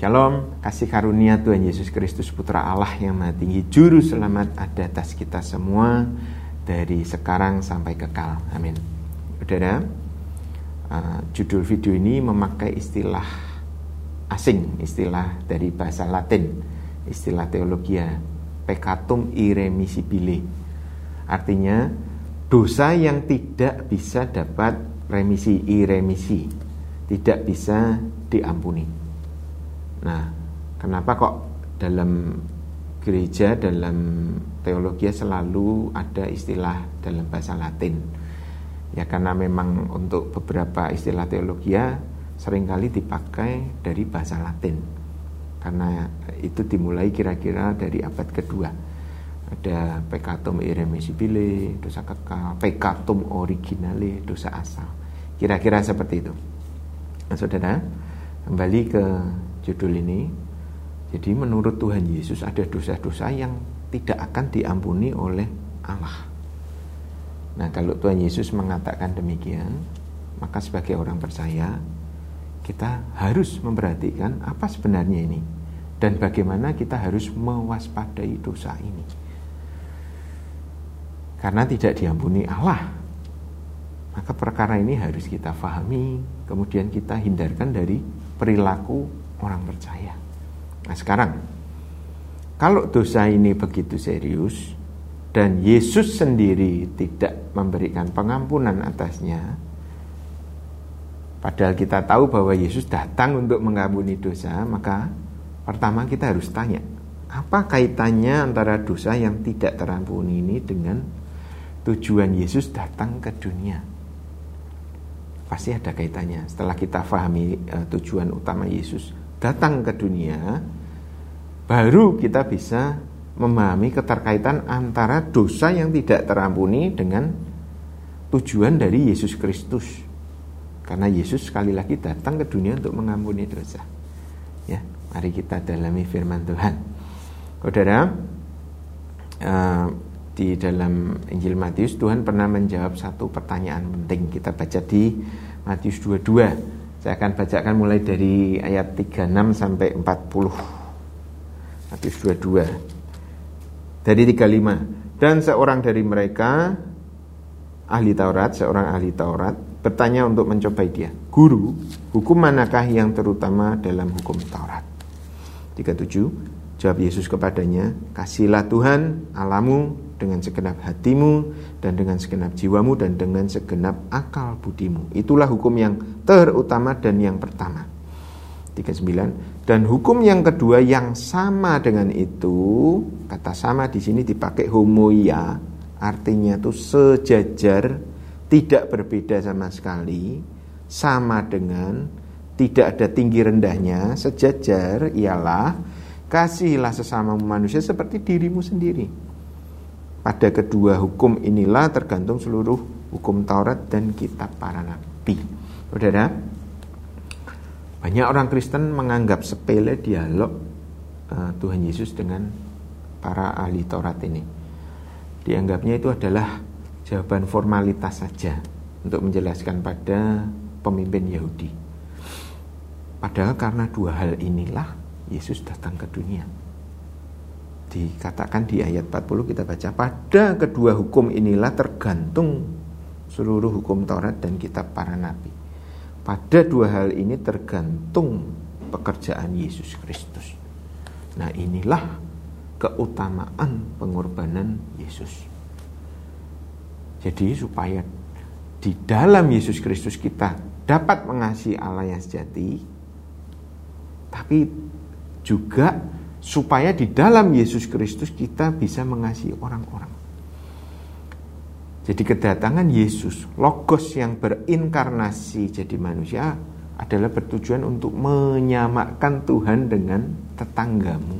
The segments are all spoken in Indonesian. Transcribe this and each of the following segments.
Shalom, kasih karunia Tuhan Yesus Kristus Putra Allah yang maha tinggi. Juru selamat ada atas kita semua Dari sekarang sampai kekal. Amin. Saudara uh, Judul video ini memakai istilah asing Istilah dari bahasa latin Istilah teologia Peccatum irremisibile. Artinya Dosa yang tidak bisa dapat remisi Iremisi Tidak bisa diampuni Nah, kenapa kok dalam gereja dalam teologi selalu ada istilah dalam bahasa Latin? Ya karena memang untuk beberapa istilah teologi sering kali dipakai dari bahasa Latin. Karena itu dimulai kira-kira dari abad kedua. Ada peccatum irremisibile, dosa kekal, peccatum originale, dosa asal. Kira-kira seperti itu. Nah, saudara, kembali ke judul ini. Jadi menurut Tuhan Yesus ada dosa-dosa yang tidak akan diampuni oleh Allah. Nah, kalau Tuhan Yesus mengatakan demikian, maka sebagai orang percaya kita harus memperhatikan apa sebenarnya ini dan bagaimana kita harus mewaspadai dosa ini. Karena tidak diampuni Allah, maka perkara ini harus kita fahami, kemudian kita hindarkan dari perilaku orang percaya. Nah sekarang, kalau dosa ini begitu serius dan Yesus sendiri tidak memberikan pengampunan atasnya, padahal kita tahu bahwa Yesus datang untuk mengampuni dosa, maka pertama kita harus tanya, apa kaitannya antara dosa yang tidak terampuni ini dengan tujuan Yesus datang ke dunia? Pasti ada kaitannya. Setelah kita pahami uh, tujuan utama Yesus datang ke dunia, baru kita bisa memahami keterkaitan antara dosa yang tidak terampuni dengan tujuan dari Yesus Kristus. Karena Yesus sekali lagi datang ke dunia untuk mengampuni dosa. Ya, mari kita dalami firman Tuhan. Saudara, uh, di dalam Injil Matius Tuhan pernah menjawab satu pertanyaan penting. Kita baca di Matius 22 saya akan bacakan mulai dari ayat 36 sampai 40. Matius 22. Dari 35. Dan seorang dari mereka ahli Taurat, seorang ahli Taurat bertanya untuk mencobai dia, "Guru, hukum manakah yang terutama dalam hukum Taurat?" 37. Jawab Yesus kepadanya, "Kasihlah Tuhan alamu dengan segenap hatimu dan dengan segenap jiwamu dan dengan segenap akal budimu." Itulah hukum yang terutama dan yang pertama. 39. Dan hukum yang kedua yang sama dengan itu, kata sama di sini dipakai homoia, artinya itu sejajar, tidak berbeda sama sekali, sama dengan tidak ada tinggi rendahnya, sejajar ialah Kasihilah sesama manusia seperti dirimu sendiri. Pada kedua hukum inilah tergantung seluruh hukum Taurat dan kitab para nabi. Saudara, banyak orang Kristen menganggap sepele dialog uh, Tuhan Yesus dengan para ahli Taurat ini. Dianggapnya itu adalah jawaban formalitas saja untuk menjelaskan pada pemimpin Yahudi. Padahal karena dua hal inilah Yesus datang ke dunia. Dikatakan di ayat 40 kita baca pada kedua hukum inilah tergantung seluruh hukum Taurat dan kitab para nabi. Pada dua hal ini tergantung pekerjaan Yesus Kristus. Nah, inilah keutamaan pengorbanan Yesus. Jadi supaya di dalam Yesus Kristus kita dapat mengasihi Allah yang sejati, tapi juga supaya di dalam Yesus Kristus kita bisa mengasihi orang-orang. Jadi kedatangan Yesus, logos yang berinkarnasi jadi manusia adalah bertujuan untuk menyamakan Tuhan dengan tetanggamu.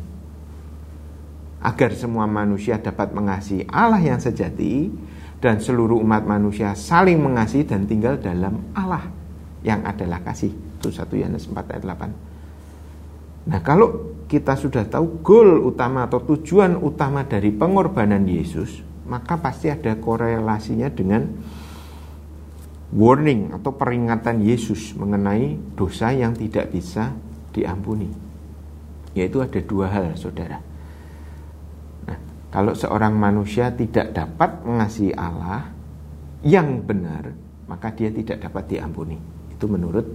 Agar semua manusia dapat mengasihi Allah yang sejati dan seluruh umat manusia saling mengasihi dan tinggal dalam Allah yang adalah kasih. Itu 1 Yohanes 4 ayat 8. Nah, kalau kita sudah tahu goal utama atau tujuan utama dari pengorbanan Yesus, maka pasti ada korelasinya dengan warning atau peringatan Yesus mengenai dosa yang tidak bisa diampuni. Yaitu ada dua hal, saudara. Nah, kalau seorang manusia tidak dapat mengasihi Allah yang benar, maka dia tidak dapat diampuni. Itu menurut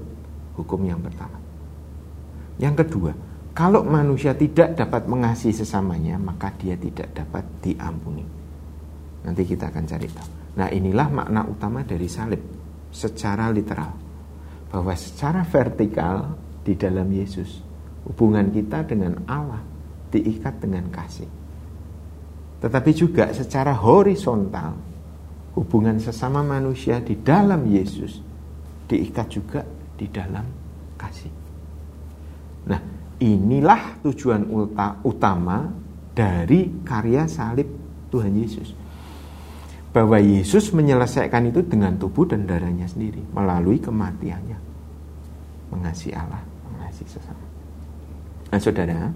hukum yang pertama. Yang kedua, kalau manusia tidak dapat mengasihi sesamanya, maka dia tidak dapat diampuni. Nanti kita akan cari tahu. Nah, inilah makna utama dari salib secara literal. Bahwa secara vertikal di dalam Yesus hubungan kita dengan Allah diikat dengan kasih. Tetapi juga secara horizontal, hubungan sesama manusia di dalam Yesus diikat juga di dalam kasih. Nah, inilah tujuan utama dari karya salib Tuhan Yesus. Bahwa Yesus menyelesaikan itu dengan tubuh dan darahnya sendiri melalui kematiannya. Mengasihi Allah, mengasihi sesama. Nah saudara,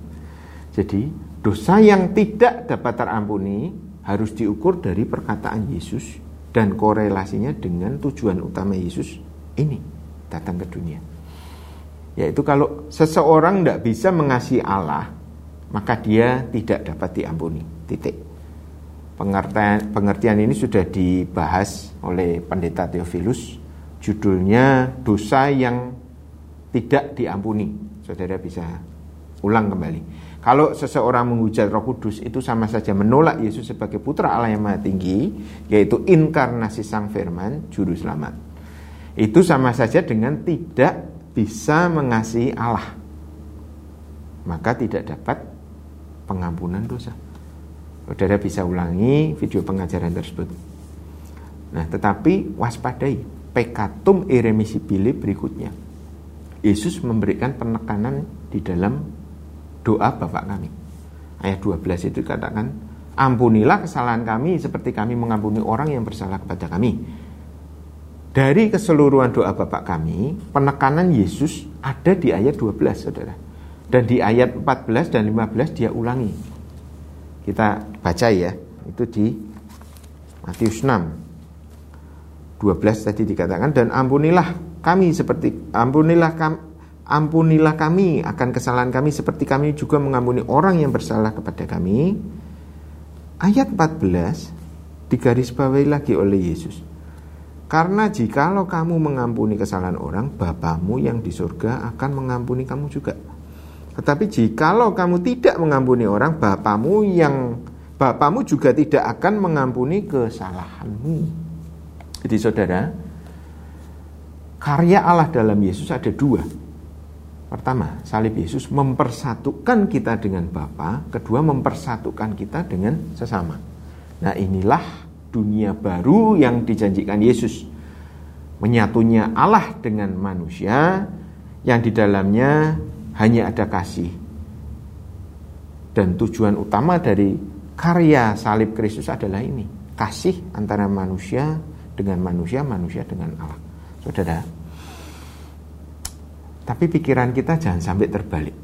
jadi dosa yang tidak dapat terampuni harus diukur dari perkataan Yesus dan korelasinya dengan tujuan utama Yesus ini datang ke dunia. Yaitu kalau seseorang tidak bisa mengasihi Allah, maka dia tidak dapat diampuni. Titik. Pengertian, pengertian ini sudah dibahas oleh pendeta Theophilus. Judulnya dosa yang tidak diampuni. Saudara bisa Ulang kembali. Kalau seseorang menghujat Roh Kudus itu sama saja menolak Yesus sebagai putra Allah yang Maha Tinggi, yaitu inkarnasi Sang Firman, juru selamat. Itu sama saja dengan tidak bisa mengasihi Allah. Maka tidak dapat pengampunan dosa. Saudara bisa ulangi video pengajaran tersebut. Nah, tetapi waspadai pekatum iremisibile berikutnya. Yesus memberikan penekanan di dalam doa Bapak kami. Ayat 12 itu katakan, ampunilah kesalahan kami seperti kami mengampuni orang yang bersalah kepada kami. Dari keseluruhan doa Bapak kami, penekanan Yesus ada di ayat 12, Saudara. Dan di ayat 14 dan 15 dia ulangi. Kita baca ya, itu di Matius 6. 12 tadi dikatakan dan ampunilah kami seperti ampunilah kami Ampunilah kami akan kesalahan kami seperti kami juga mengampuni orang yang bersalah kepada kami. Ayat 14 digarisbawahi lagi oleh Yesus. Karena jikalau kamu mengampuni kesalahan orang, Bapamu yang di surga akan mengampuni kamu juga. Tetapi jikalau kamu tidak mengampuni orang, Bapamu yang Bapamu juga tidak akan mengampuni kesalahanmu. Jadi saudara, karya Allah dalam Yesus ada dua. Pertama, salib Yesus mempersatukan kita dengan Bapa, kedua mempersatukan kita dengan sesama. Nah, inilah dunia baru yang dijanjikan Yesus. Menyatunya Allah dengan manusia yang di dalamnya hanya ada kasih. Dan tujuan utama dari karya salib Kristus adalah ini, kasih antara manusia dengan manusia, manusia dengan Allah. Saudara, tapi pikiran kita jangan sampai terbalik.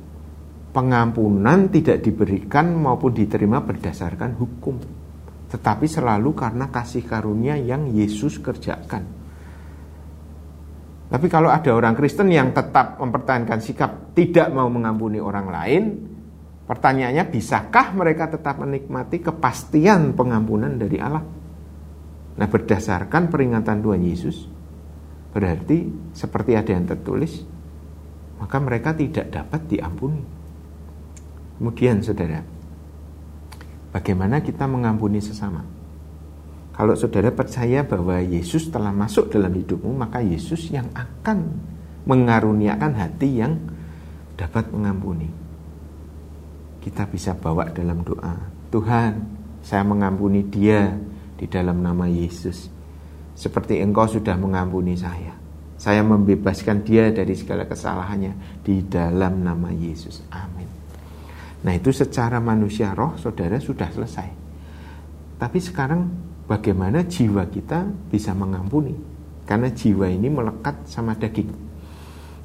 Pengampunan tidak diberikan maupun diterima berdasarkan hukum, tetapi selalu karena kasih karunia yang Yesus kerjakan. Tapi kalau ada orang Kristen yang tetap mempertahankan sikap tidak mau mengampuni orang lain, pertanyaannya bisakah mereka tetap menikmati kepastian pengampunan dari Allah? Nah, berdasarkan peringatan Tuhan Yesus, berarti seperti ada yang tertulis, maka mereka tidak dapat diampuni. Kemudian saudara, bagaimana kita mengampuni sesama? Kalau saudara percaya bahwa Yesus telah masuk dalam hidupmu, maka Yesus yang akan mengaruniakan hati yang dapat mengampuni. Kita bisa bawa dalam doa, Tuhan, saya mengampuni dia di dalam nama Yesus. Seperti engkau sudah mengampuni saya. Saya membebaskan dia dari segala kesalahannya di dalam nama Yesus. Amin. Nah itu secara manusia roh saudara sudah selesai. Tapi sekarang bagaimana jiwa kita bisa mengampuni? Karena jiwa ini melekat sama daging.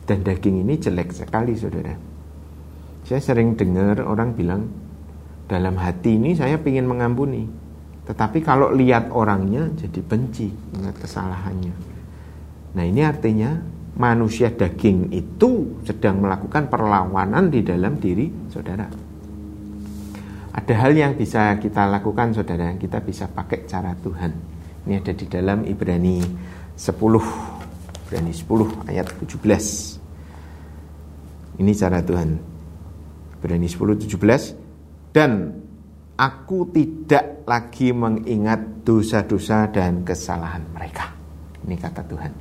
Dan daging ini jelek sekali saudara. Saya sering dengar orang bilang, dalam hati ini saya ingin mengampuni. Tetapi kalau lihat orangnya jadi benci, ingat kesalahannya. Nah ini artinya manusia daging itu sedang melakukan perlawanan di dalam diri saudara. Ada hal yang bisa kita lakukan saudara, kita bisa pakai cara Tuhan. Ini ada di dalam Ibrani 10, Ibrani 10 ayat 17. Ini cara Tuhan. Ibrani 10, 17. Dan aku tidak lagi mengingat dosa-dosa dan kesalahan mereka. Ini kata Tuhan.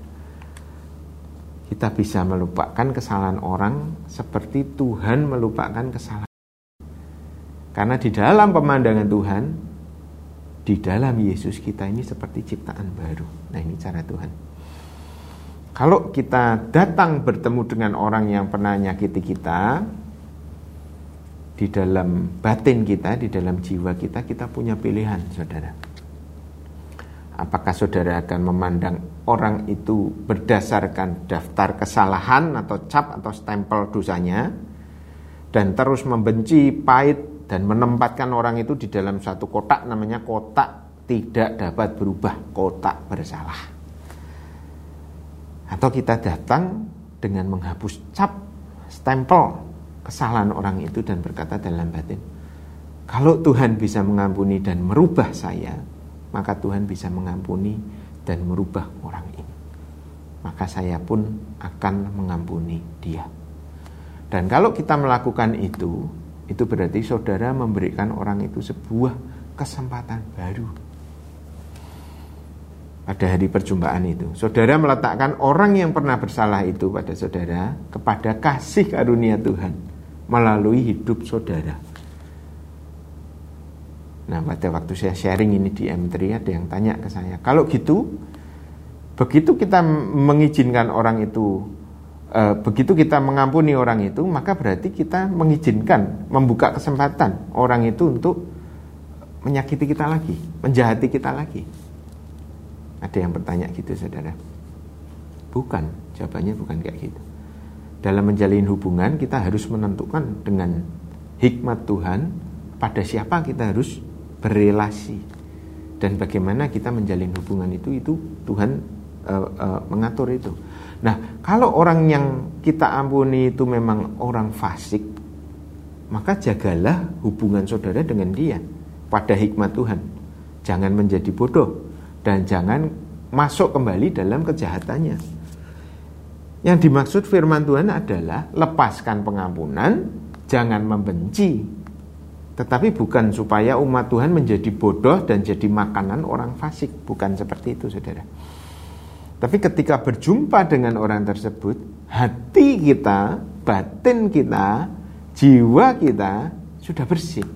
Kita bisa melupakan kesalahan orang seperti Tuhan melupakan kesalahan karena di dalam pemandangan Tuhan, di dalam Yesus kita ini seperti ciptaan baru. Nah ini cara Tuhan. Kalau kita datang bertemu dengan orang yang pernah nyakiti kita, di dalam batin kita, di dalam jiwa kita, kita punya pilihan, saudara. Apakah saudara akan memandang orang itu berdasarkan daftar kesalahan atau cap atau stempel dosanya, dan terus membenci, pahit, dan menempatkan orang itu di dalam satu kotak namanya kotak tidak dapat berubah kotak bersalah. Atau kita datang dengan menghapus cap stempel kesalahan orang itu dan berkata dalam batin kalau Tuhan bisa mengampuni dan merubah saya maka Tuhan bisa mengampuni dan merubah orang ini. Maka saya pun akan mengampuni dia. Dan kalau kita melakukan itu itu berarti saudara memberikan orang itu sebuah kesempatan baru. Pada hari perjumpaan itu, saudara meletakkan orang yang pernah bersalah itu pada saudara kepada kasih karunia Tuhan melalui hidup saudara. Nah, pada waktu saya sharing ini di M3 ada yang tanya ke saya, kalau gitu, begitu kita mengizinkan orang itu e, begitu kita mengampuni orang itu maka berarti kita mengizinkan membuka kesempatan orang itu untuk menyakiti kita lagi menjahati kita lagi. Ada yang bertanya gitu saudara. Bukan jawabannya bukan kayak gitu. Dalam menjalin hubungan kita harus menentukan dengan hikmat Tuhan pada siapa kita harus berrelasi. Dan bagaimana kita menjalin hubungan itu itu Tuhan uh, uh, mengatur itu Nah, kalau orang yang kita ampuni itu memang orang fasik, maka jagalah hubungan saudara dengan dia pada hikmat Tuhan. Jangan menjadi bodoh dan jangan masuk kembali dalam kejahatannya. Yang dimaksud firman Tuhan adalah lepaskan pengampunan, jangan membenci. Tetapi bukan supaya umat Tuhan menjadi bodoh dan jadi makanan orang fasik, bukan seperti itu Saudara. Tapi ketika berjumpa dengan orang tersebut, hati kita, batin kita, jiwa kita sudah bersih.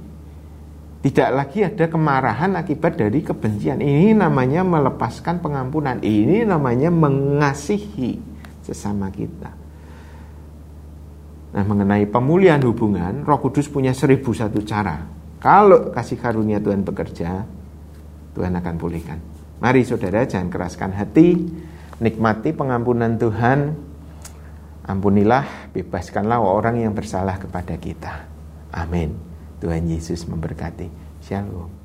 Tidak lagi ada kemarahan akibat dari kebencian. Ini namanya melepaskan pengampunan. Ini namanya mengasihi sesama kita. Nah, mengenai pemulihan hubungan, Roh Kudus punya seribu satu cara. Kalau kasih karunia Tuhan bekerja, Tuhan akan pulihkan. Mari saudara, jangan keraskan hati, nikmati pengampunan Tuhan. Ampunilah bebaskanlah orang yang bersalah kepada kita. Amin. Tuhan Yesus memberkati. Shalom